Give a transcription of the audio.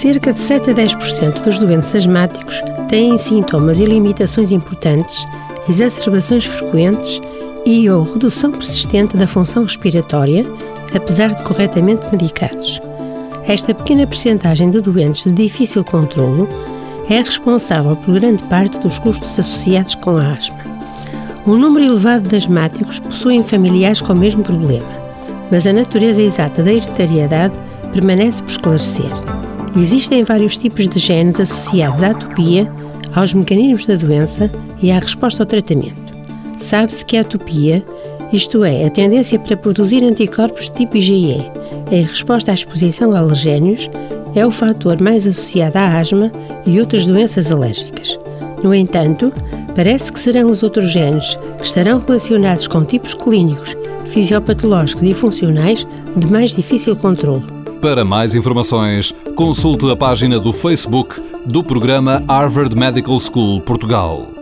Cerca de 7 a 10% dos doentes asmáticos têm sintomas e limitações importantes, exacerbações frequentes e ou redução persistente da função respiratória, apesar de corretamente medicados. Esta pequena percentagem de doentes de difícil controlo é responsável por grande parte dos custos associados com a asma. Um número elevado de asmáticos possuem familiares com o mesmo problema, mas a natureza exata da hereditariedade permanece por esclarecer. Existem vários tipos de genes associados à atopia, aos mecanismos da doença e à resposta ao tratamento. Sabe-se que a atopia, isto é, a tendência para produzir anticorpos tipo IgE em resposta à exposição a alergénios, é o fator mais associado à asma e outras doenças alérgicas. No entanto, parece que serão os outros genes que estarão relacionados com tipos clínicos, fisiopatológicos e funcionais de mais difícil controle. Para mais informações, consulte a página do Facebook do programa Harvard Medical School Portugal.